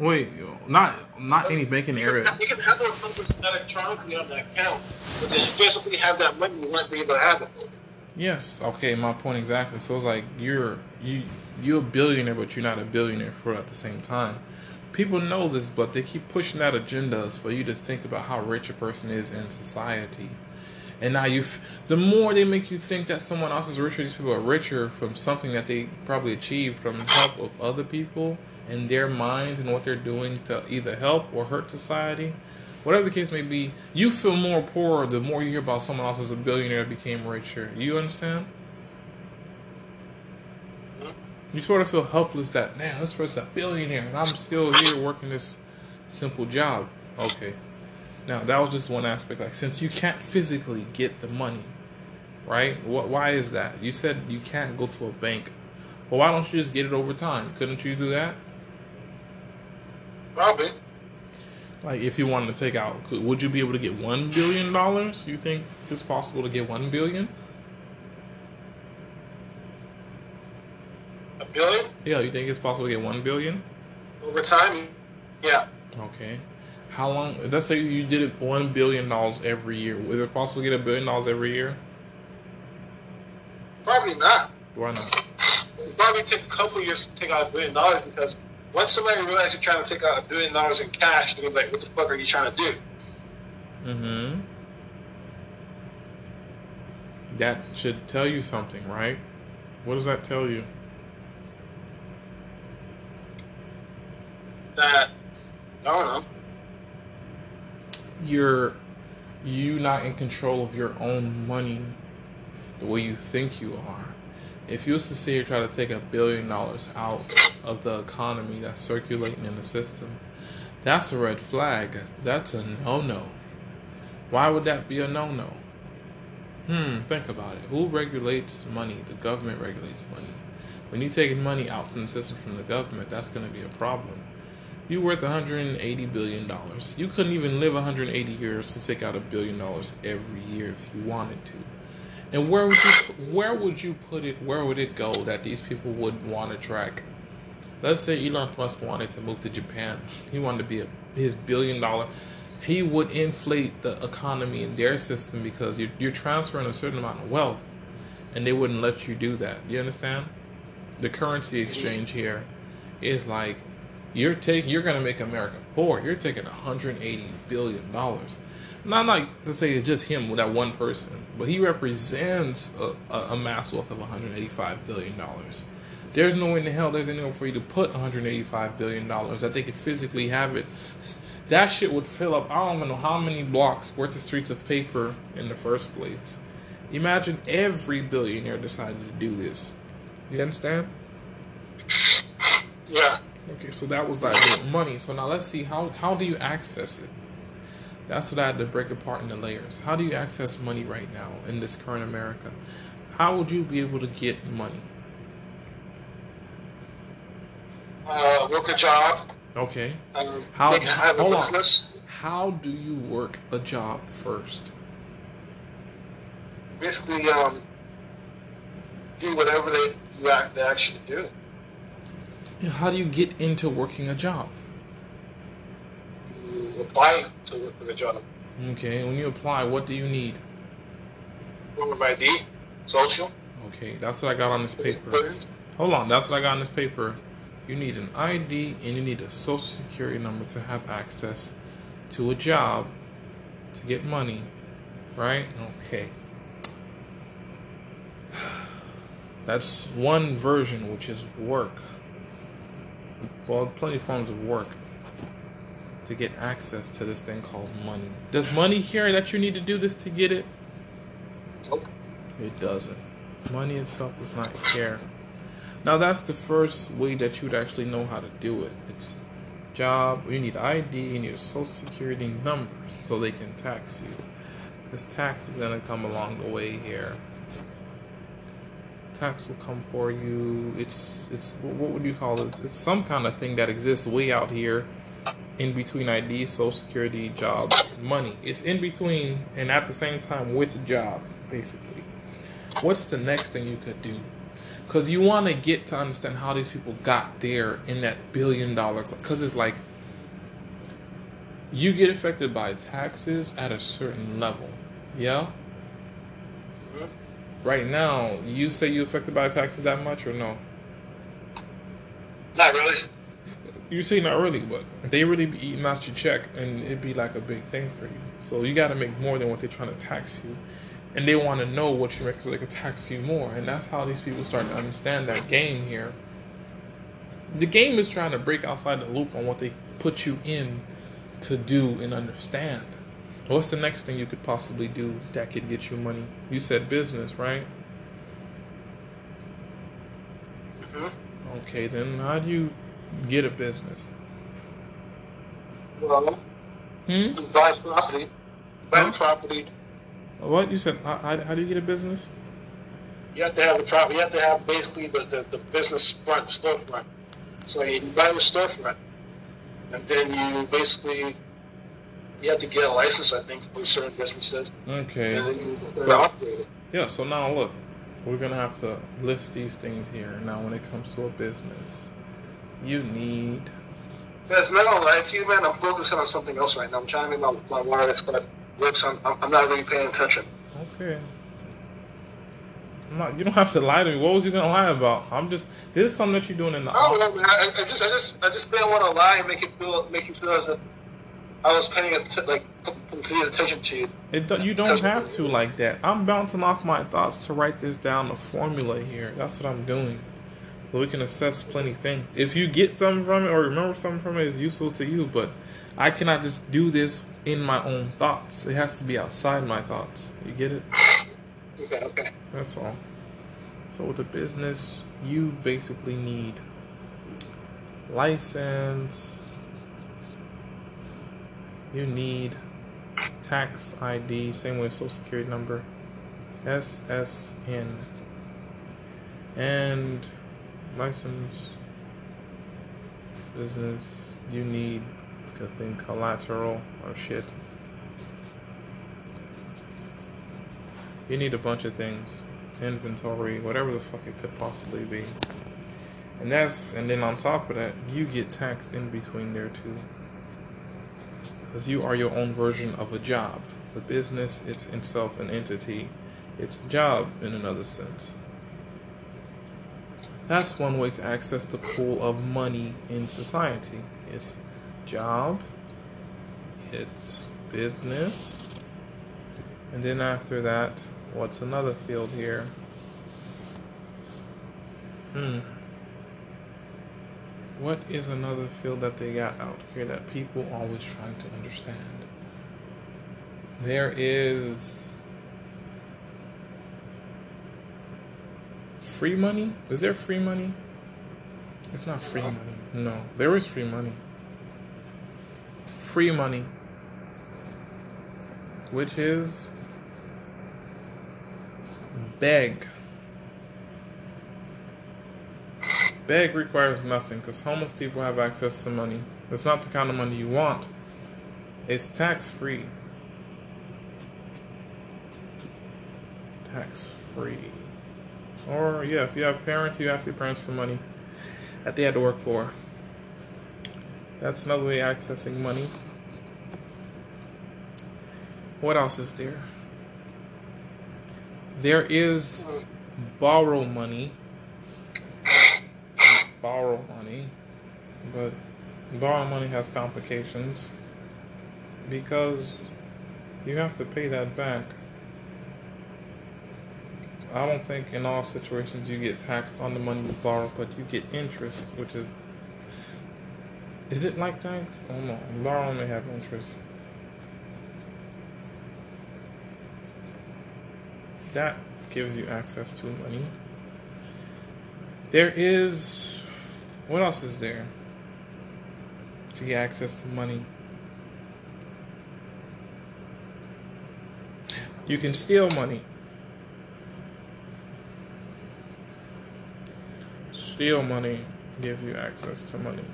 Wait, not not any banking area. You can have those numbers electronically on the account, but then physically have that money, you won't be able to have it. Yes. Okay. My point exactly. So it's like you're you you're a billionaire, but you're not a billionaire for at the same time. People know this, but they keep pushing out agendas for you to think about how rich a person is in society. And now you, the more they make you think that someone else is richer, these people are richer from something that they probably achieved from the help of other people in their minds and what they're doing to either help or hurt society. Whatever the case may be, you feel more poor the more you hear about someone else as a billionaire that became richer. You understand? Mm-hmm. You sort of feel helpless that, man, this person's a billionaire and I'm still here working this simple job. Okay. Now, that was just one aspect. Like, since you can't physically get the money, right? What? Why is that? You said you can't go to a bank. Well, why don't you just get it over time? Couldn't you do that? Probably. Like, if you wanted to take out, could, would you be able to get one billion dollars? You think it's possible to get one billion? A billion Yeah, you think it's possible to get one billion? over time? Yeah. Okay. How long? Let's say you did it one billion dollars every year. Is it possible to get a billion dollars every year? Probably not. Why not? It'll probably take a couple years to take out a billion dollars because once somebody realizes you're trying to take out a billion dollars in cash, they're gonna be like, "What the fuck are you trying to do?" Mm-hmm. That should tell you something, right? What does that tell you? That I don't know. You're you not in control of your own money the way you think you are. If you you try to take a billion dollars out of the economy that's circulating in the system, that's a red flag. That's a no no. Why would that be a no no? Hmm, think about it. Who regulates money? The government regulates money. When you're taking money out from the system from the government, that's going to be a problem. You're worth 180 billion dollars. You couldn't even live 180 years to take out a billion dollars every year if you wanted to. And where would you where would you put it? Where would it go that these people would want to track? Let's say Elon Musk wanted to move to Japan. He wanted to be a, his billion dollar. He would inflate the economy in their system because you're, you're transferring a certain amount of wealth, and they wouldn't let you do that. You understand? The currency exchange here is like you're taking you're gonna make America poor. You're taking 180 billion dollars. Not like to say it's just him, with that one person, but he represents a, a, a mass wealth of 185 billion dollars. There's no way in the hell there's anywhere for you to put 185 billion dollars that they could physically have it. That shit would fill up. I don't even know how many blocks worth of streets of paper in the first place. Imagine every billionaire decided to do this. You understand? Yeah. Okay, so that was like money. So now let's see how how do you access it? That's what I had to break apart into layers. How do you access money right now in this current America? How would you be able to get money? Uh, work a job. Okay. Um, How- have a hold on. How do you work a job first? Basically, um, do whatever they you act, they actually do. How do you get into working a job? Apply to work for the job. Okay, when you apply, what do you need? Form of ID, social. Okay, that's what I got on this paper. Hold on, that's what I got on this paper. You need an ID and you need a social security number to have access to a job to get money, right? Okay. That's one version, which is work. Well, plenty of forms of work to get access to this thing called money. Does money care that you need to do this to get it? Nope. It doesn't. Money itself does not care. Now that's the first way that you would actually know how to do it. It's job. You need ID. You need a social security number so they can tax you. This tax is gonna come along the way here. Tax will come for you. It's it's what would you call this? It's some kind of thing that exists way out here, in between ID, social security, job, money. It's in between and at the same time with job, basically. What's the next thing you could do? because you want to get to understand how these people got there in that billion dollar club. because it's like you get affected by taxes at a certain level yeah Mm-hmm. right now you say you affected by taxes that much or no Not really. You say not really but they really be eating out your check and it'd be like a big thing for you. So you got to make more than what they're trying to tax you. And they want to know what you make so they can tax you more. And that's how these people start to understand that game here. The game is trying to break outside the loop on what they put you in to do and understand. What's the next thing you could possibly do that could get you money? You said business right? Hmm okay then how do you get a business Well, hmm you buy property, buy property. what you said how, how, do you get a business You have to have a property. You have to have basically the, the, the business front storefront. So you buy the storefront, and then you basically you have to get a license. I think for certain businesses, okay and then you can operate it. Yeah, so now look, we're gonna have to list these things here. Now, when it comes to a business, you need Because gonna lie to you, man, I'm focusing on something else right now. I'm trying to make my, my wireless card work. So I'm, I'm not really paying attention. okay. I'm not. You don't have to lie to me. What was you gonna lie about? I'm just. This is something that you're doing in the. Oh, no, man, I, I just, I just, I just didn't want to lie and make it feel, make you feel as if I was paying att- like complete attention to you. It don't, you don't have to like that. I'm bouncing off my thoughts to write this down, a formula here. That's what I'm doing. So we can assess plenty things. If you get something from it or remember something from it, it's useful to you. But I cannot just do this in my own thoughts. It has to be outside my thoughts. You get it? Okay, okay. That's all. So with a business, you basically need license. You need tax ID, same with social security number, SSN, and license. Business, you need I think collateral or shit. You need a bunch of things. Inventory, whatever the fuck it could possibly be. And that's and then on top of that, you get taxed in between there too. Because you are your own version of a job. The business it's itself an entity. It's a job in another sense. That's one way to access the pool of money in society. It's job, it's business, and then after that, what's another field here? Hmm. What is another field that they got out here that people always trying to understand? There is free money. Is there free money? It's not free money. No, there is free money. Free money, which is beg. Beg requires nothing because homeless people have access to money. It's not the kind of money you want. It's tax free. Tax free. Or, yeah, if you have parents, you ask your parents for money that they had to work for. That's another way of accessing money. What else is there? There is borrow money. Borrow money. But borrow money has complications because you have to pay that back. I don't think in all situations you get taxed on the money you borrow, but you get interest, which is. Is it like tax? I don't know. Borrow may have interest. That gives you access to money. There is. What else is there to get access to money? You can steal money. Steal money gives you access to money.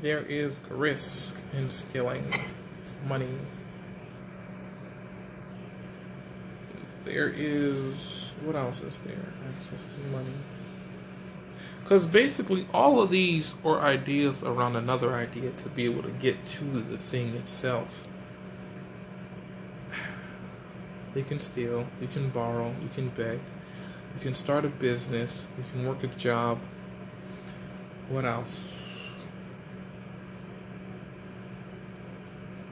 There is risk in stealing money. there is what else is there? Access to money. Because basically, all of these are ideas around another idea to be able to get to the thing itself. You can steal, you can borrow, you can beg, you can start a business, you can work a job. What else?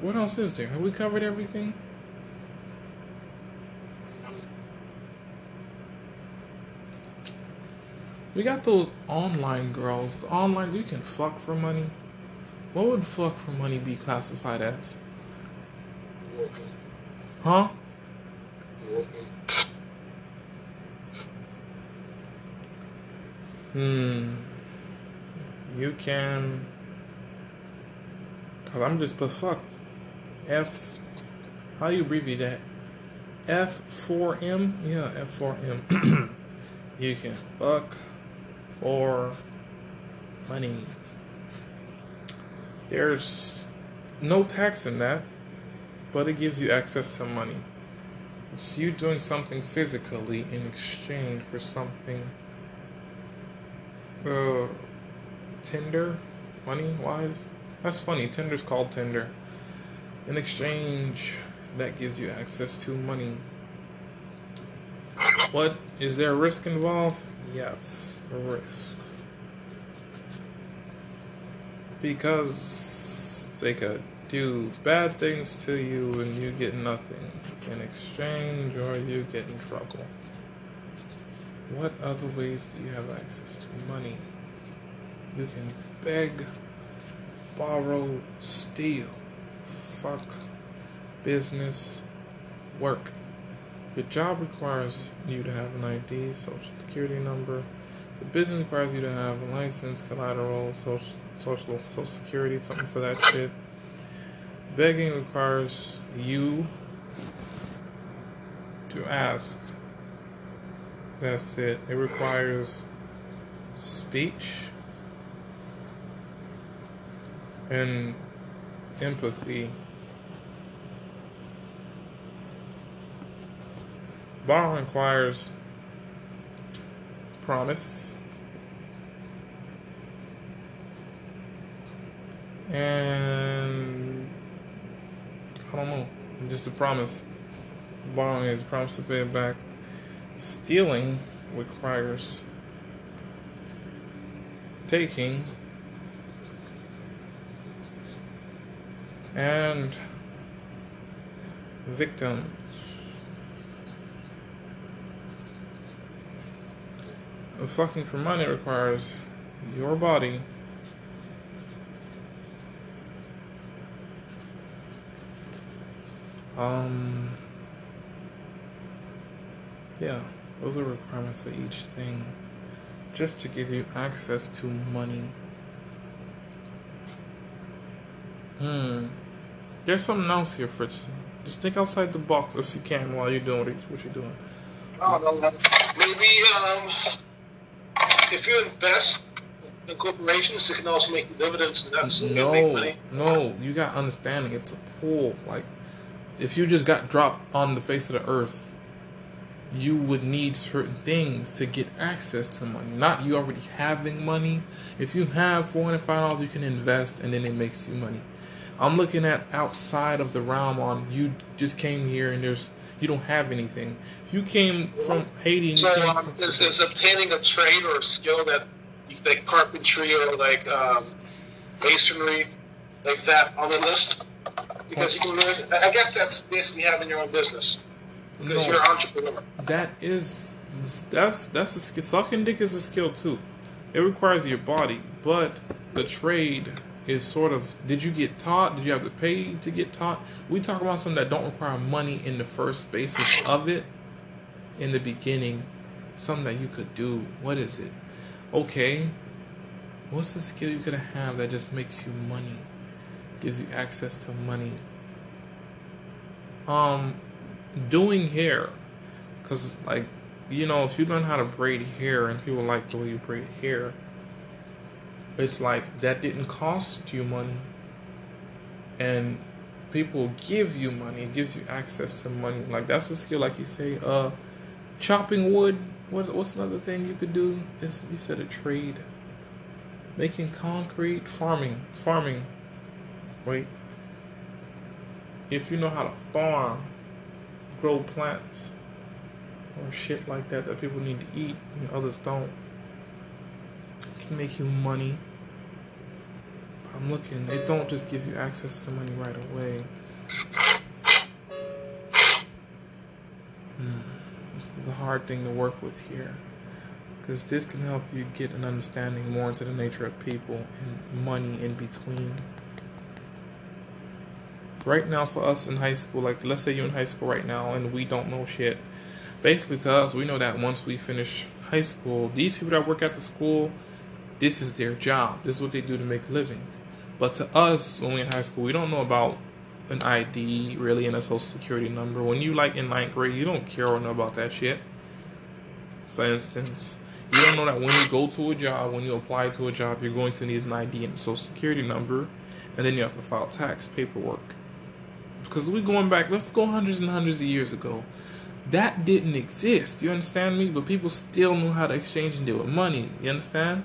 What else is there? Have we covered everything? We got those online girls. The online you can fuck for money. What would fuck for money be classified as? Huh? Hmm. You can. Cause I'm just but fuck. F. How do you abbreviate that? F4M? Yeah, F4M. you can fuck for money. There's no tax in that, but it gives you access to money. It's you doing something physically in exchange for something. Uh, Tinder, money wise. That's funny. Tinder's called Tinder. In exchange, that gives you access to money. What is there a risk involved? Yes, a risk. Because they could do bad things to you and you get nothing in exchange or you get in trouble. What other ways do you have access to money? You can beg, borrow, steal, fuck, business, work. The job requires you to have an ID, social security number. The business requires you to have a license, collateral, social, social, social security, something for that shit. Begging requires you to ask. That's it. It requires speech and empathy. Borrowing requires promise and I don't know, just a promise. Borrowing is a promise to pay it back. Stealing requires taking and victims. Fucking for money requires your body um yeah those are requirements for each thing. Just to give you access to money. Hmm. There's something else here fritz. Just think outside the box if you can while you're doing what you're doing. I don't know. Maybe um, if you invest in corporations, it can also make dividends and that's make no no you got understanding it's a pool like if you just got dropped on the face of the earth you would need certain things to get access to money. Not you already having money. If you have four hundred five dollars, you can invest, and then it makes you money. I'm looking at outside of the realm on you just came here and there's you don't have anything. If you came from Haiti So um, is, is obtaining a trade or a skill that like carpentry or like um, masonry, like that on the list? Because you can really, I guess that's basically having your own business. Because No. you're an entrepreneur. that is that's that's a skill. Sucking dick is a skill too. It requires your body, but the trade is sort of. Did you get taught? Did you have to pay to get taught? We talk about something that don't require money in the first basis of it. In the beginning, something that you could do. What is it? Okay, what's the skill you could have that just makes you money, gives you access to money? Um, doing hair because like you know if you learn how to braid hair and people like the way you braid hair it's like that didn't cost you money and people give you money. It gives you access to money. Like that's a skill, like you say, uh, chopping wood. What, what's another thing you could do? Is you said a trade. Making concrete, farming, farming. Wait. If you know how to farm, grow plants, or shit like that that people need to eat and others don't, can make you money. But I'm looking. They don't just give you access to money right away. Hmm. This is a hard thing to work with here. Because this can help you get an understanding more into the nature of people and money in between. Right now, for us in high school, like let's say you're in high school right now and we don't know shit. Basically, to us, we know that once we finish high school, these people that work at the school, this is their job. This is what they do to make a living. But to us, when we're in high school, we don't know about an ID really and a social security number. When you like in ninth grade, you don't care or know about that shit. For instance, you don't know that when you go to a job, when you apply to a job, you're going to need an ID and a social security number, and then you have to file tax paperwork. Because we're going back, let's go hundreds and hundreds of years ago. That didn't exist. You understand me? But people still knew how to exchange and deal with money. You understand?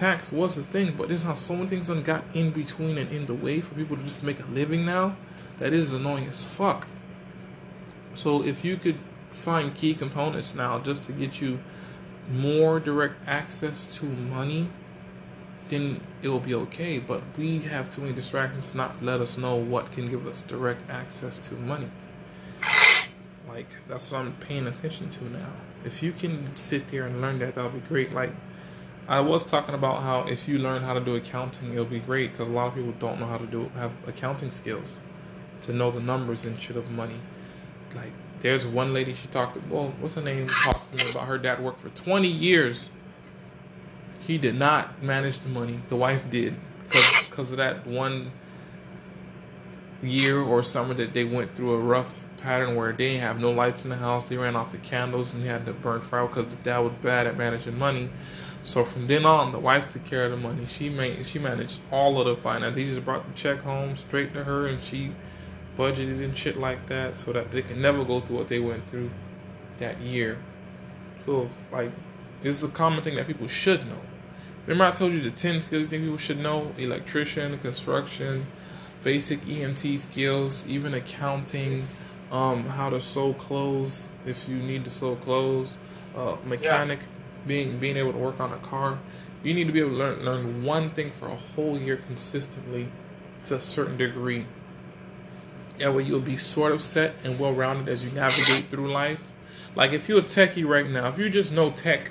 tax was a thing, but there's not so many things that got in between and in the way for people to just make a living now. That is annoying as fuck. So if you could find key components now just to get you more direct access to money, then it will be okay. But we have too many distractions to not let us know what can give us direct access to money. Like that's what I'm paying attention to now. If you can sit there and learn that, that'll be great. Like I was talking about how if you learn how to do accounting, it'll be great because a lot of people don't know how to do have accounting skills to know the numbers and shit of money. Like, there's one lady she talked. To, well, what's her name? Talked to me about her dad worked for 20 years. He did not manage the money. The wife did because of that one year or summer that they went through a rough pattern where they didn't have no lights in the house. They ran off the candles and they had to burn fire because the dad was bad at managing money. So from then on, the wife took care of the money. She made she managed all of the finance. He just brought the check home straight to her, and she budgeted and shit like that, so that they can never go through what they went through that year. So like, it's a common thing that people should know. Remember, I told you the ten skills you think people should know: electrician, construction, basic EMT skills, even accounting, um, how to sew clothes if you need to sew clothes, uh, mechanic. Yeah being being able to work on a car, you need to be able to learn learn one thing for a whole year consistently to a certain degree. That way you'll be sort of set and well rounded as you navigate through life. Like if you're a techie right now, if you just know tech,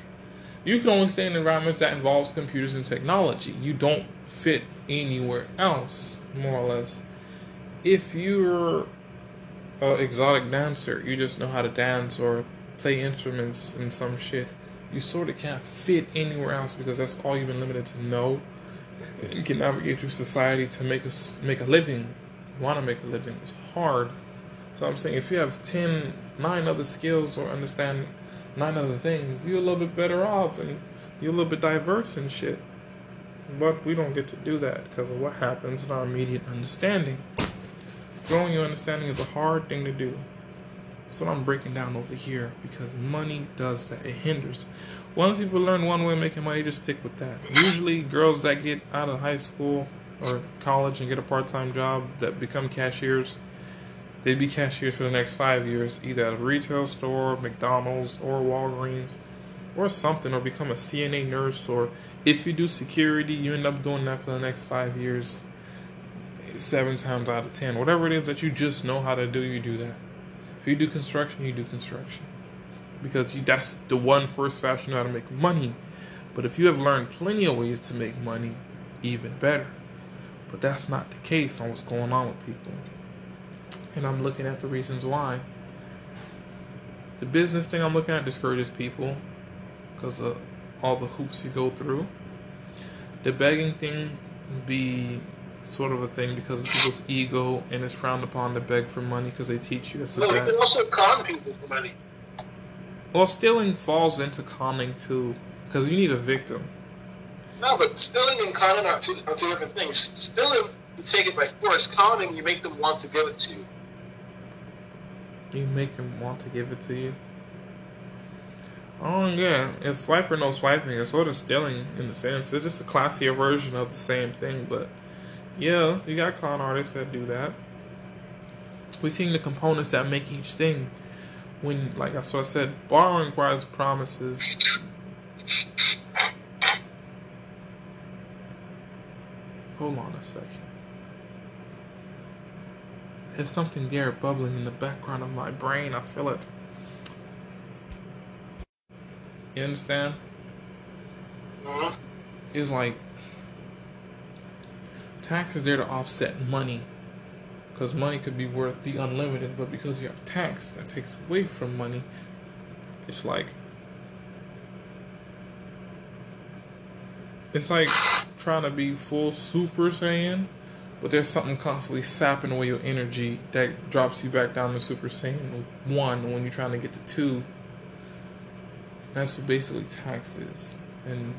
you can only stay in environments that involves computers and technology. You don't fit anywhere else, more or less. If you're an exotic dancer, you just know how to dance or play instruments and some shit you sort of can't fit anywhere else because that's all you've been limited to know. You can navigate through society to make a make a living, You want to make a living. It's hard. So I'm saying if you have 10, nine other skills or understand nine other things, you're a little bit better off and you're a little bit diverse and shit. But we don't get to do that because of what happens in our immediate understanding. Growing your understanding is a hard thing to do. What I'm breaking down over here because money does that. It hinders. Once people learn one way of making money, just stick with that. Usually, girls that get out of high school or college and get a part time job that become cashiers, they'd be cashiers for the next five years, either at a retail store, McDonald's, or Walgreens, or something, or become a CNA nurse. Or if you do security, you end up doing that for the next five years, seven times out of ten. Whatever it is that you just know how to do, you do that. If you do construction, you do construction. Because you, that's the one first fashion how to make money. But if you have learned plenty of ways to make money, even better. But that's not the case on what's going on with people. And I'm looking at the reasons why. The business thing I'm looking at discourages people because of all the hoops you go through. The begging thing be sort of a thing because of people's ego, and it's frowned upon to beg for money because they teach you. It's well, you can also con people for money. Well, stealing falls into conning too, because you need a victim. No, but stealing and conning are two, are two different things. Stealing you take it by force. Conning, you make them want to give it to you. You make them want to give it to you. Oh yeah, it's swipe or no swiping. It's sort of stealing in the sense. It's just a classier version of the same thing, but yeah, you got con artists that do that. We're seeing the components that make each thing. When, like that's what I said, borrowing requires promises. Hold on a second. There's something there bubbling in the background of my brain. I feel it. You understand? Uh-huh. It's like tax is there to offset money. Because money could be worth be unlimited, but because you have tax that takes away from money, it's like it's like trying to be full super saiyan, but there's something constantly sapping away your energy that drops you back down to super saiyan one when you're trying to get to two. That's what basically taxes, and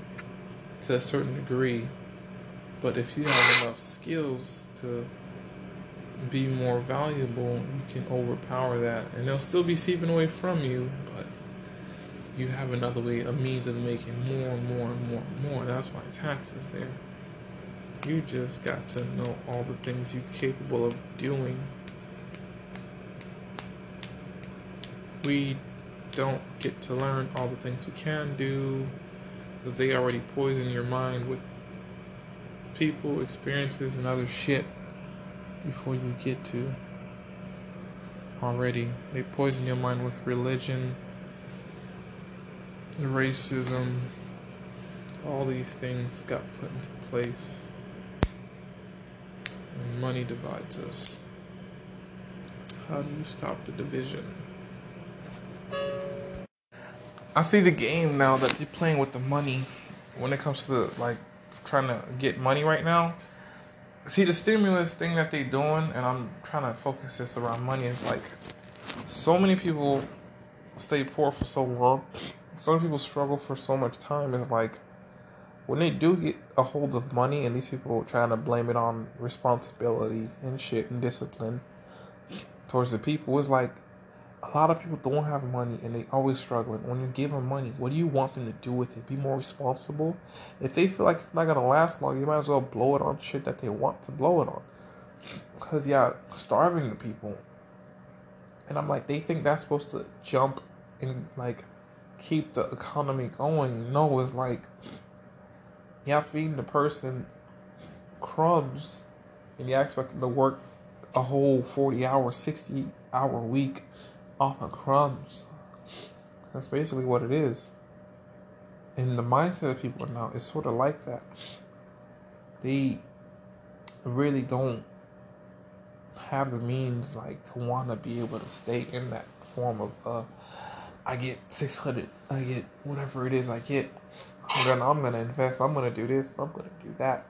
to a certain degree. But if you have enough skills to be more valuable, you can overpower that, and they'll still be seeping away from you. But you have another way, a means of making more and more and more and more. That's why taxes there. You just got to know all the things you're capable of doing. We don't get to learn all the things we can do because they already poison your mind with people, experiences, and other shit before you get to. Already, they poison your mind with religion, racism, all these things got put into place. Money divides us. How do you stop the division? I see the game now that they're playing with the money when it comes to like trying to get money right now. See the stimulus thing that they're doing, and I'm trying to focus this around money. Is like so many people stay poor for so long. So many people struggle for so much time. It's like when they do get a hold of money, and these people trying to blame it on responsibility and shit and discipline towards the people, it's like a lot of people don't have money and they always struggling. When you give them money, what do you want them to do with it? Be more responsible. If they feel like it's not gonna last long, you might as well blow it on shit that they want to blow it on. Cause yeah, starving the people. And I'm like, they think that's supposed to jump and like keep the economy going. No, it's like yeah, feeding the person crumbs and you expect them to work a whole 40 hour, 60 hour week off of crumbs. That's basically what it is. And the mindset of people now is sort of like that. They really don't have the means like to want to be able to stay in that form of uh I get 600 I get whatever it is I get Gonna I'm gonna invest I'm gonna do this I'm gonna do that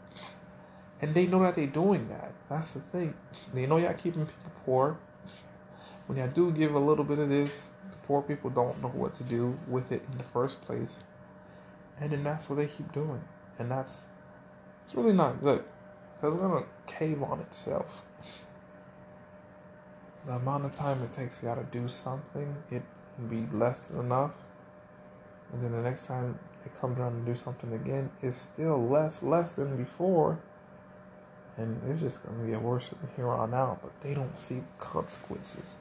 and they know that they're doing that that's the thing they know y'all keeping people poor when I do give a little bit of this, poor people don't know what to do with it in the first place. And then that's what they keep doing. And that's it's really not good. Because it's gonna cave on itself. The amount of time it takes you gotta do something, it be less than enough. And then the next time they come around and do something again, it's still less less than before. And it's just gonna get worse from here on out, but they don't see the consequences.